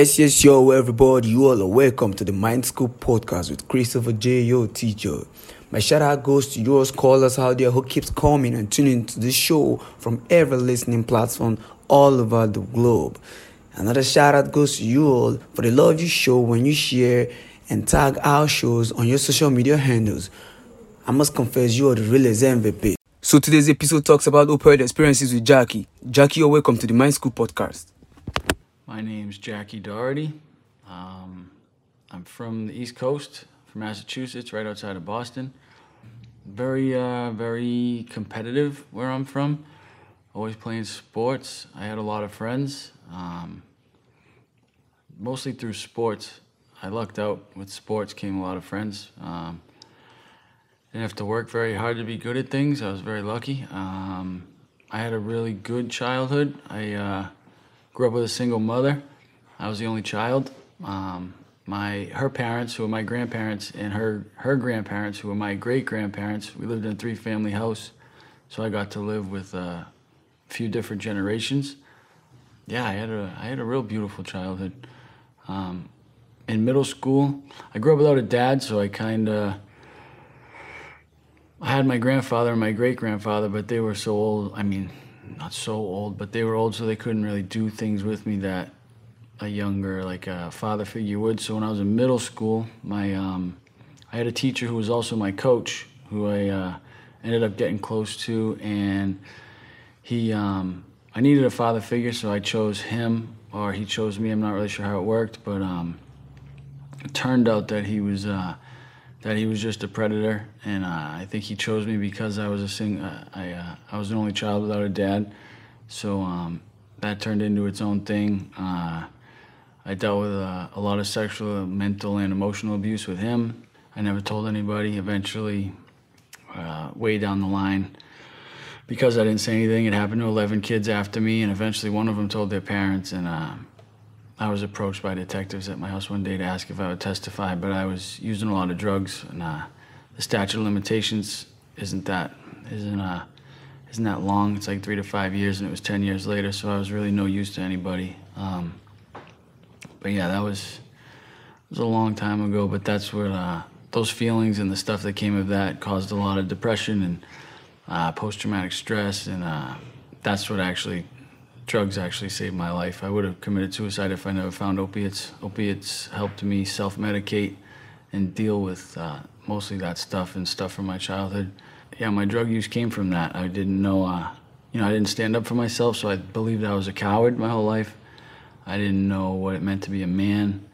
Yes, yes, yo, everybody, you all are welcome to the Mind School podcast with Christopher J. Yo, teacher. My shout out goes to yours callers out there who keeps coming and tuning to the show from every listening platform all over the globe. Another shout out goes to you all for the love you show when you share and tag our shows on your social media handles. I must confess, you are the realest MVP. So today's episode talks about opioid experiences with Jackie. Jackie, you're welcome to the Mind School podcast. My name's Jackie Doherty. Um, I'm from the East Coast, from Massachusetts, right outside of Boston. Very, uh, very competitive where I'm from. Always playing sports. I had a lot of friends. Um, mostly through sports. I lucked out with sports, came a lot of friends. Um, didn't have to work very hard to be good at things. I was very lucky. Um, I had a really good childhood. I uh, grew up with a single mother. I was the only child. Um, my her parents, who were my grandparents, and her her grandparents, who were my great grandparents. We lived in a three family house, so I got to live with a few different generations. Yeah, I had a I had a real beautiful childhood. Um, in middle school, I grew up without a dad, so I kind of I had my grandfather and my great grandfather, but they were so old. I mean, not so old, but they were old, so they couldn't really do things with me that a younger, like a father figure would. So when I was in middle school, my um, I had a teacher who was also my coach, who I uh, ended up getting close to, and he um, I needed a father figure, so I chose him, or he chose me. I'm not really sure how it worked, but um, it turned out that he was. Uh, that he was just a predator, and uh, I think he chose me because I was a sing. Uh, I uh, I was an only child without a dad, so um, that turned into its own thing. Uh, I dealt with uh, a lot of sexual, mental, and emotional abuse with him. I never told anybody. Eventually, uh, way down the line, because I didn't say anything, it happened to 11 kids after me, and eventually one of them told their parents, and I was approached by detectives at my house one day to ask if I would testify, but I was using a lot of drugs, and uh, the statute of limitations isn't that isn't uh isn't that long. It's like three to five years, and it was ten years later, so I was really no use to anybody. Um, but yeah, that was was a long time ago. But that's where uh, those feelings and the stuff that came of that caused a lot of depression and uh, post traumatic stress, and uh, that's what actually drugs actually saved my life. I would have committed suicide if I never found opiates. Opiates helped me self medicate and deal with uh, mostly that stuff and stuff from my childhood. Yeah, my drug use came from that. I didn't know, uh, you know, I didn't stand up for myself, so I believed I was a coward my whole life. I didn't know what it meant to be a man.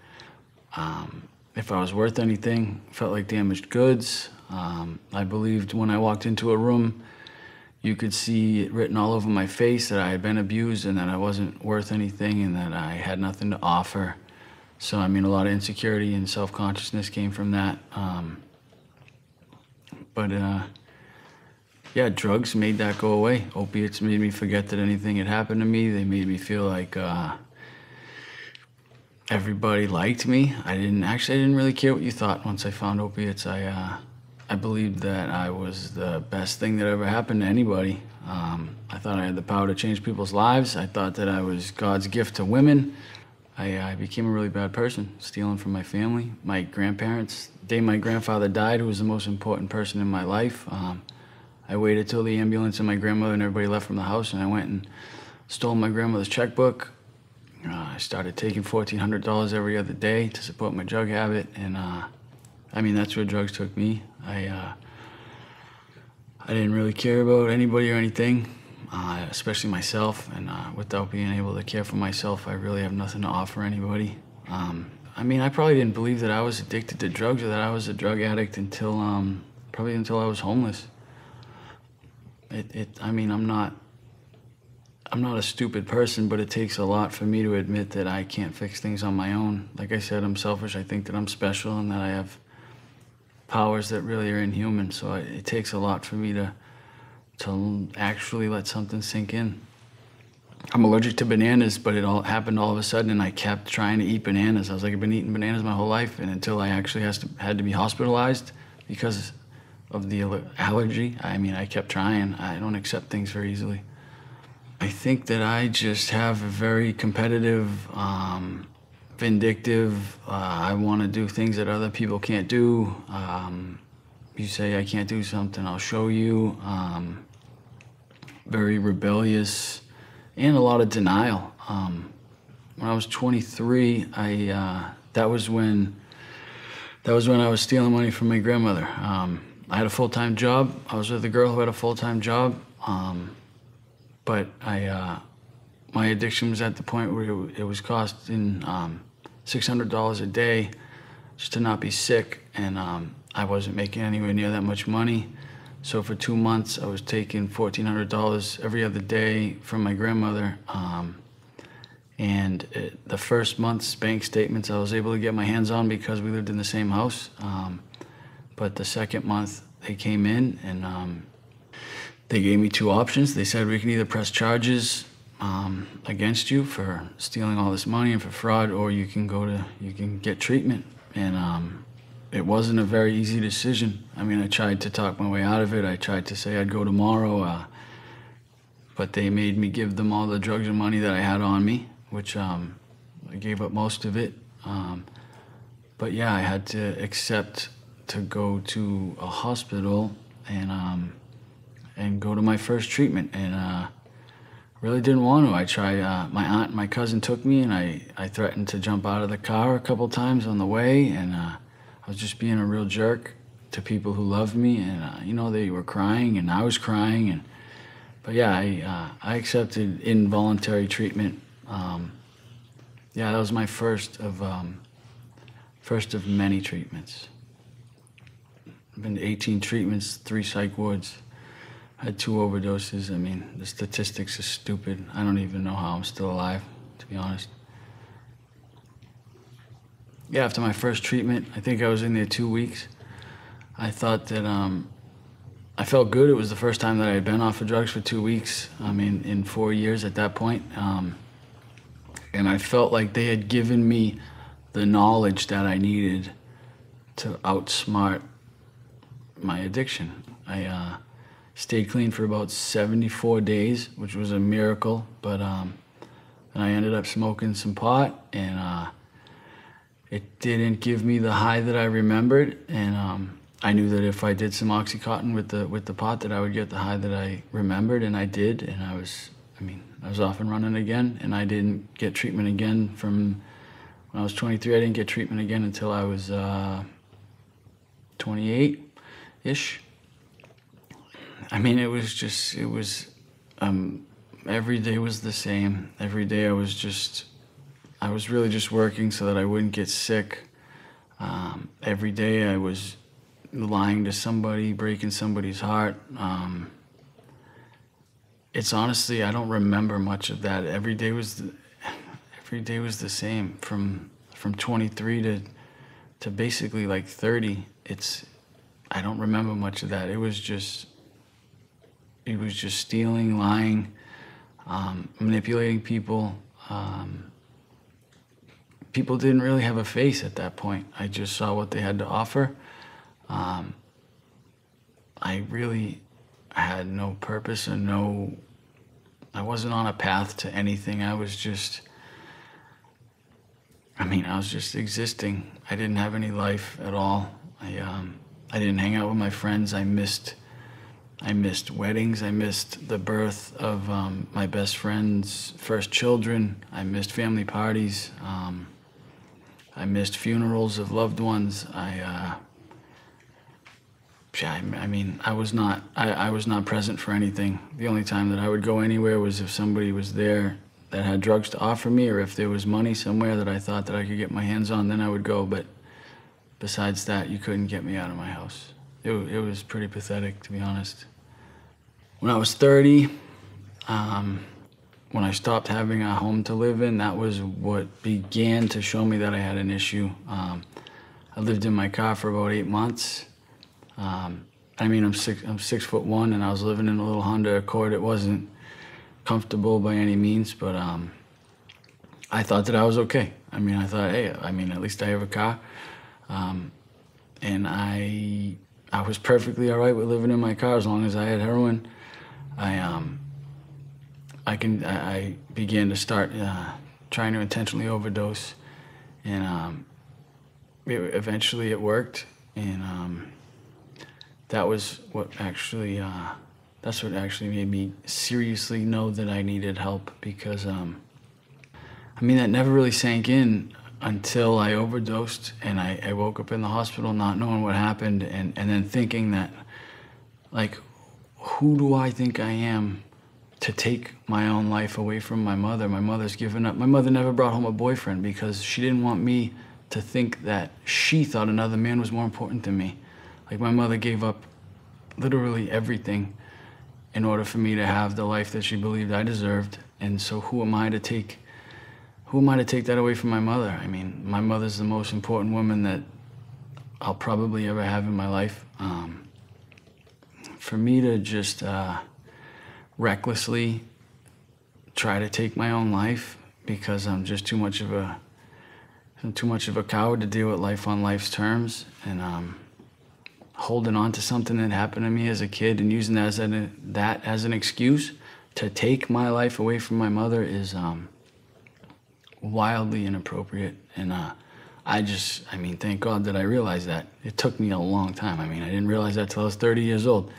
Um, if I was worth anything, felt like damaged goods. Um, I believed when I walked into a room, you could see it written all over my face that I had been abused and that I wasn't worth anything and that I had nothing to offer. So, I mean, a lot of insecurity and self consciousness came from that. Um, but, uh, yeah, drugs made that go away. Opiates made me forget that anything had happened to me. They made me feel like uh, everybody liked me. I didn't actually, I didn't really care what you thought once I found opiates. I, uh, I believed that I was the best thing that ever happened to anybody. Um, I thought I had the power to change people's lives. I thought that I was God's gift to women. I, I became a really bad person, stealing from my family, my grandparents. The day my grandfather died, who was the most important person in my life, um, I waited till the ambulance and my grandmother and everybody left from the house, and I went and stole my grandmother's checkbook. Uh, I started taking $1,400 every other day to support my drug habit, and uh, I mean, that's where drugs took me. I, uh, I didn't really care about anybody or anything, uh, especially myself. And uh, without being able to care for myself, I really have nothing to offer anybody. Um, I mean, I probably didn't believe that I was addicted to drugs or that I was a drug addict until um, probably until I was homeless. It, it, I mean, I'm not, I'm not a stupid person, but it takes a lot for me to admit that I can't fix things on my own. Like I said, I'm selfish. I think that I'm special and that I have powers that really are inhuman. So it, takes a lot for me to to actually let something sink in. I'm allergic to bananas, but it all happened all of a sudden, and I kept trying to eat bananas. I was like, I've been eating bananas my whole life, and until I actually has to, had to be hospitalized because of the allergy, I mean, I kept trying. I don't accept things very easily. I think that I just have a very competitive um, vindictive. Uh, I want to do things that other people can't do. Um, you say I can't do something, I'll show you. Um, very rebellious, and a lot of denial. Um, when I was 23, I uh, that was when that was when I was stealing money from my grandmother. Um, I had a full time job. I was with a girl who had a full time job, um, but I uh, my addiction was at the point where it, it was costing um, six hundred dollars a day just to not be sick, and um, I wasn't making anywhere near that much money. So for two months, I was taking fourteen hundred dollars every other day from my grandmother. Um, and it, the first month's bank statements I was able to get my hands on because we lived in the same house. Um, but the second month they came in and um, they gave me two options. They said we can either press charges um, against you for stealing all this money and for fraud, or you can go to you can get treatment. And um, it wasn't a very easy decision. I mean, I tried to talk my way out of it. I tried to say I'd go tomorrow, uh, but they made me give them all the drugs and money that I had on me which um, I gave up most of it. Um, but yeah, I had to accept to go to a hospital and um, and go to my first treatment, and uh, really didn't want to. I tried. Uh, my aunt, and my cousin took me, and I I threatened to jump out of the car a couple times on the way, and uh, I was just being a real jerk to people who loved me, and uh, you know they were crying, and I was crying, and but yeah, I uh, I accepted involuntary treatment um, yeah, that was my first of um, first of many treatments. I've been to 18 treatments, three psych wards, had two overdoses. I mean, the statistics are stupid. I don't even know how I'm still alive, to be honest. Yeah, after my first treatment, I think I was in there two weeks. I thought that um, I felt good. It was the first time that I had been off of drugs for two weeks. I mean, in four years at that point. Um, and I felt like they had given me the knowledge that I needed to outsmart my addiction. I uh, stayed clean for about 74 days, which was a miracle. But um, then I ended up smoking some pot, and uh, it didn't give me the high that I remembered. And um, I knew that if I did some OxyContin with the with the pot, that I would get the high that I remembered, and I did. And I was, I mean, I was off and running again, and I didn't get treatment again from when I was 23. I didn't get treatment again until I was uh, 28 ish. I mean, it was just, it was, um, every day was the same. Every day I was just, I was really just working so that I wouldn't get sick. Um, every day I was lying to somebody, breaking somebody's heart. Um, it's honestly I don't remember much of that. Every day was the, every day was the same from from 23 to to basically like 30. It's I don't remember much of that. It was just it was just stealing, lying, um, manipulating people. Um, people didn't really have a face at that point. I just saw what they had to offer. Um, I really had no purpose and no I wasn't on a path to anything. I was just, I mean, I was just existing. I didn't have any life at all. I, um, I didn't hang out with my friends. I missed, I missed weddings. I missed the birth of um, my best friend's first children. I missed family parties. Um, I missed funerals of loved ones. I, uh, I, I mean, I was not, I, I was not present for anything. The only time that I would go anywhere was if somebody was there that had drugs to offer me, or if there was money somewhere that I thought that I could get my hands on, then I would go. But besides that, you couldn't get me out of my house. It, it was pretty pathetic, to be honest. When I was 30, um, when I stopped having a home to live in, that was what began to show me that I had an issue. Um, I lived in my car for about eight months. Um, I mean, I'm six, I'm six foot one, and I was living in a little Honda Accord. It wasn't comfortable by any means, but um, I thought that I was okay. I mean, I thought, hey, I mean, at least I have a car, um, and I I was perfectly all right with living in my car as long as I had heroin. I um I can I, I began to start uh, trying to intentionally overdose, and um, it, eventually it worked, and um, that was what actually uh, that's what actually made me seriously know that I needed help because um, I mean that never really sank in until I overdosed and I, I woke up in the hospital not knowing what happened and, and then thinking that like who do I think I am to take my own life away from my mother. My mother's given up. My mother never brought home a boyfriend because she didn't want me to think that she thought another man was more important than me. Like my mother gave up literally everything in order for me to have the life that she believed I deserved. And so who am I to take who am I to take that away from my mother? I mean, my mother's the most important woman that I'll probably ever have in my life. Um, for me to just uh, recklessly try to take my own life because I'm just too much of a I'm too much of a coward to deal with life on life's terms and um, holding on to something that happened to me as a kid and using that as an, that as an excuse to take my life away from my mother is um, wildly inappropriate and uh, I just I mean thank God that I realized that it took me a long time I mean I didn't realize that till I was 30 years old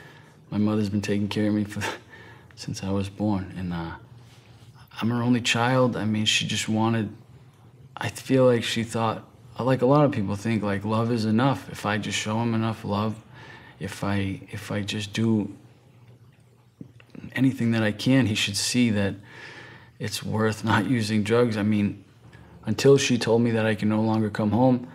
my mother's been taking care of me for since I was born. And uh, I'm her only child. I mean, she just wanted, I feel like she thought, like a lot of people think, like love is enough. If I just show him enough love, if I, if I just do anything that I can, he should see that it's worth not using drugs. I mean, until she told me that I can no longer come home,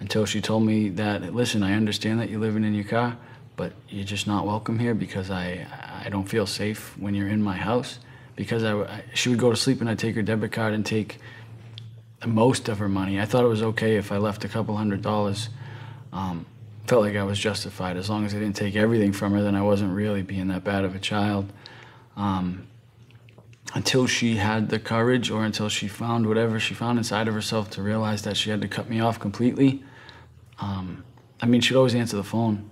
until she told me that, listen, I understand that you're living in your car, but you're just not welcome here because I, I don't feel safe when you're in my house. Because I, I, she would go to sleep and I'd take her debit card and take most of her money. I thought it was okay if I left a couple hundred dollars. Um, felt like I was justified. As long as I didn't take everything from her, then I wasn't really being that bad of a child. Um, until she had the courage or until she found whatever she found inside of herself to realize that she had to cut me off completely. Um, I mean, she'd always answer the phone.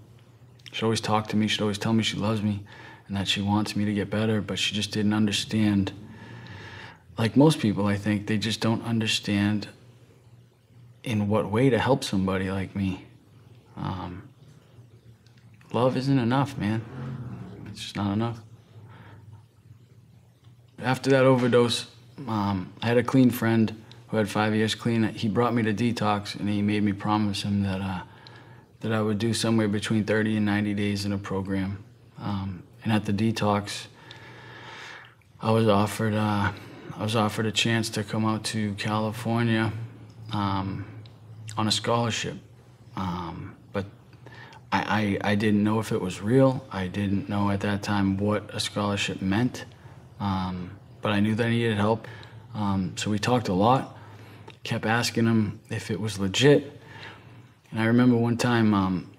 She'd always talk to me. She'd always tell me she loves me and that she wants me to get better, but she just didn't understand. Like most people, I think, they just don't understand in what way to help somebody like me. Um, love isn't enough, man. It's just not enough. After that overdose, um, I had a clean friend who had five years clean. He brought me to detox, and he made me promise him that uh, that I would do somewhere between 30 and 90 days in a program. Um, and at the detox, I was offered uh, I was offered a chance to come out to California um, on a scholarship, um, but I, I, I didn't know if it was real. I didn't know at that time what a scholarship meant, um, but I knew that I needed help. Um, so we talked a lot. Kept asking him if it was legit, and I remember one time um,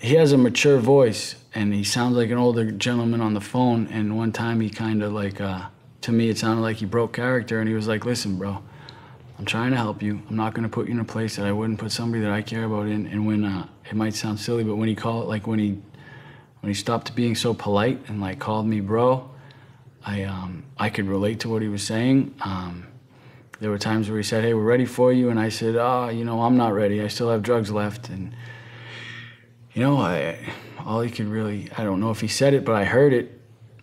he has a mature voice and he sounds like an older gentleman on the phone. And one time he kind of like, uh, to me, it sounded like he broke character and he was like, listen, bro, I'm trying to help you. I'm not going to put you in a place that I wouldn't put somebody that I care about in. And when, uh, it might sound silly, but when he called, like when he, when he stopped being so polite and like called me bro, I, um, I could relate to what he was saying. Um, there were times where he said, hey, we're ready for you. And I said, oh, you know, I'm not ready. I still have drugs left. And, you know, I, all he could really, I don't know if he said it, but I heard it.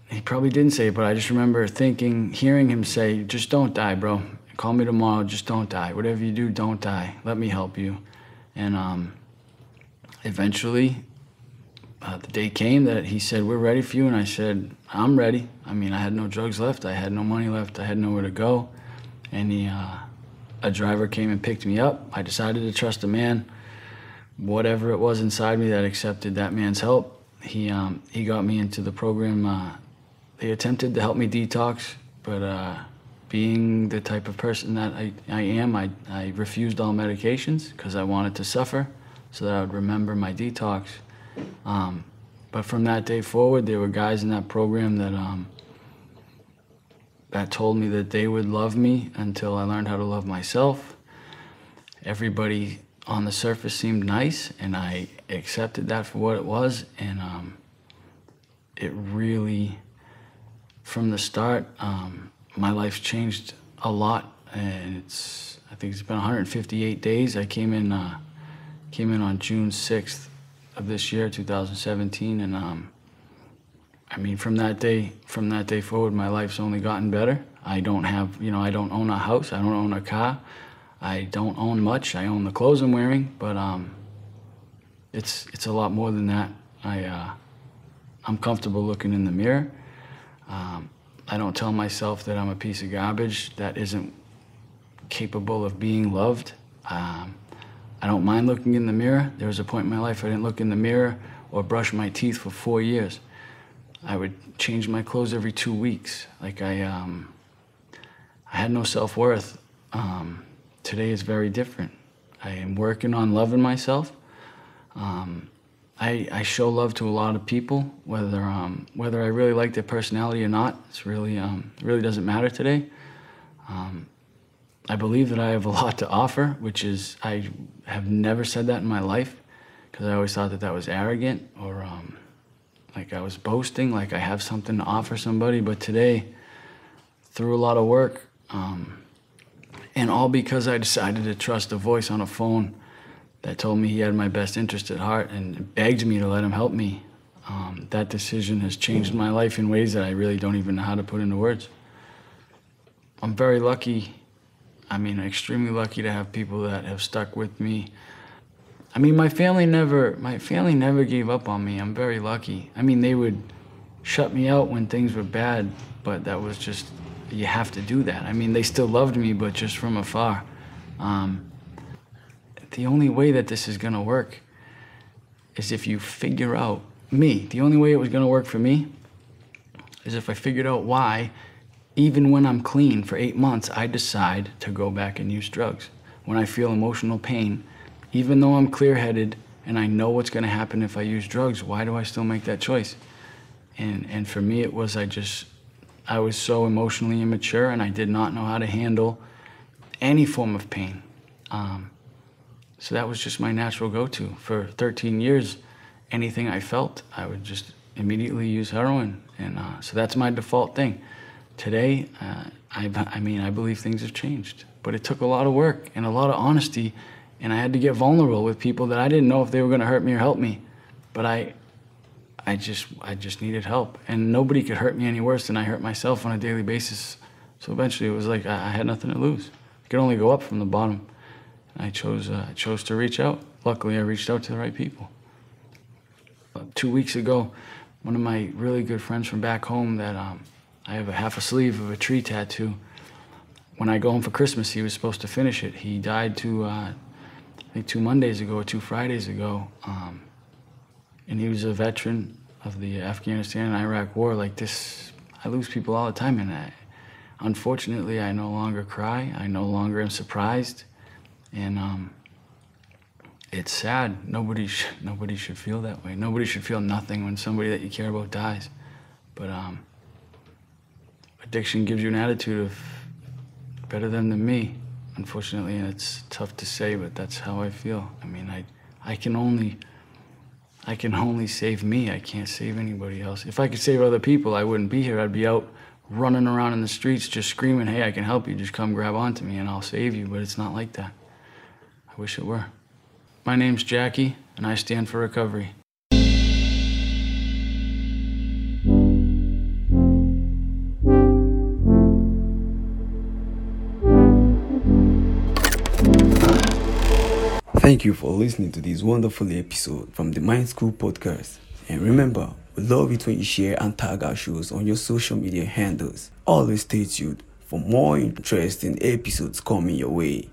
He probably didn't say it, but I just remember thinking, hearing him say, just don't die, bro. Call me tomorrow, just don't die. Whatever you do, don't die. Let me help you. And um, eventually, uh, the day came that he said, we're ready for you. And I said, I'm ready. I mean, I had no drugs left. I had no money left. I had nowhere to go. And he, uh, a driver came and picked me up. I decided to trust a man whatever it was inside me that accepted that man's help. He um, he got me into the program. Uh, they attempted to help me detox, but uh, being the type of person that I, I am, I, I refused all medications because I wanted to suffer so that I would remember my detox. Um, but from that day forward, there were guys in that program that um, that told me that they would love me until I learned how to love myself. Everybody on the surface seemed nice, and I accepted that for what it was. And um, it really, from the start, um, my life's changed a lot, and it's I think it's been 158 days. I came in uh, came in on June 6th of this year, 2017, and um, I mean, from that day from that day forward, my life's only gotten better. I don't have, you know, I don't own a house. I don't own a car. I don't own much. I own the clothes I'm wearing, but um, it's it's a lot more than that. I uh, I'm comfortable looking in the mirror. Um, I don't tell myself that I'm a piece of garbage that isn't capable of being loved. Um, I don't mind looking in the mirror. There was a point in my life I didn't look in the mirror or brush my teeth for four years. I would change my clothes every two weeks. Like I, um, I had no self worth. Um, today is very different. I am working on loving myself. Um, I, I show love to a lot of people, whether um, whether I really like their personality or not. It's really um, really doesn't matter today. I believe that I have a lot to offer, which is I have never said that in my life because I always thought that that was arrogant or um, like I was boasting, like I have something to offer somebody. But today, through a lot of work, um, and all because I decided to trust a voice on a phone that told me he had my best interest at heart and begged me to let him help me. Um, that decision has changed my life in ways that I really don't even know how to put into words. I'm very lucky. I mean, extremely lucky to have people that have stuck with me. I mean, my family never, my family never gave up on me. I'm very lucky. I mean, they would shut me out when things were bad, but that was just, you have to do that. I mean, they still loved me, but just from afar. Um, the only way that this is to work is if you figure out me. The only way it was to work for me is if I figured out why, even when I'm clean for eight months, I decide to go back and use drugs. When I feel emotional pain, even though I'm clear headed and I know what's going to happen if I use drugs, why do I still make that choice? And, and for me, it was I just, I was so emotionally immature and I did not know how to handle any form of pain. Um, so that was just my natural go to. For 13 years, anything I felt, I would just immediately use heroin. And uh, so that's my default thing. Today, uh, I, I mean, I believe things have changed. But it took a lot of work and a lot of honesty. And I had to get vulnerable with people that I didn't know if they were going to hurt me or help me. But I, I just, I just needed help. And nobody could hurt me any worse than I hurt myself on a daily basis. So eventually it was like I, I had nothing to lose. I could only go up from the bottom. I chose uh, chose to reach out. Luckily, I reached out to the right people. Two weeks ago, one of my really good friends from back home that um, I have a half a sleeve of a tree tattoo. When I go home for Christmas, he was supposed to finish it. He died two, uh, I think two Mondays ago or two Fridays ago, um, and he was a veteran of the Afghanistan and Iraq War. Like this, I lose people all the time, and I, unfortunately, I no longer cry. I no longer am surprised and um, it's sad. Nobody sh- nobody should feel that way. Nobody should feel nothing when somebody that you care about dies. But um, addiction gives you an attitude of better them than me, unfortunately, and it's tough to say, but that's how I feel. I mean, I I can only I can only save me. I can't save anybody else. If I could save other people, I wouldn't be here. I'd be out running around in the streets just screaming, "Hey, I can help you. Just come grab onto me and I'll save you." But it's not like that I wish it were. My name's Jackie, and I stand for recovery. Thank you for listening to this wonderful episode from the Mind School podcast. And remember, we love it when you share and tag our shows on your social media handles. Always stay tuned for more interesting episodes coming your way.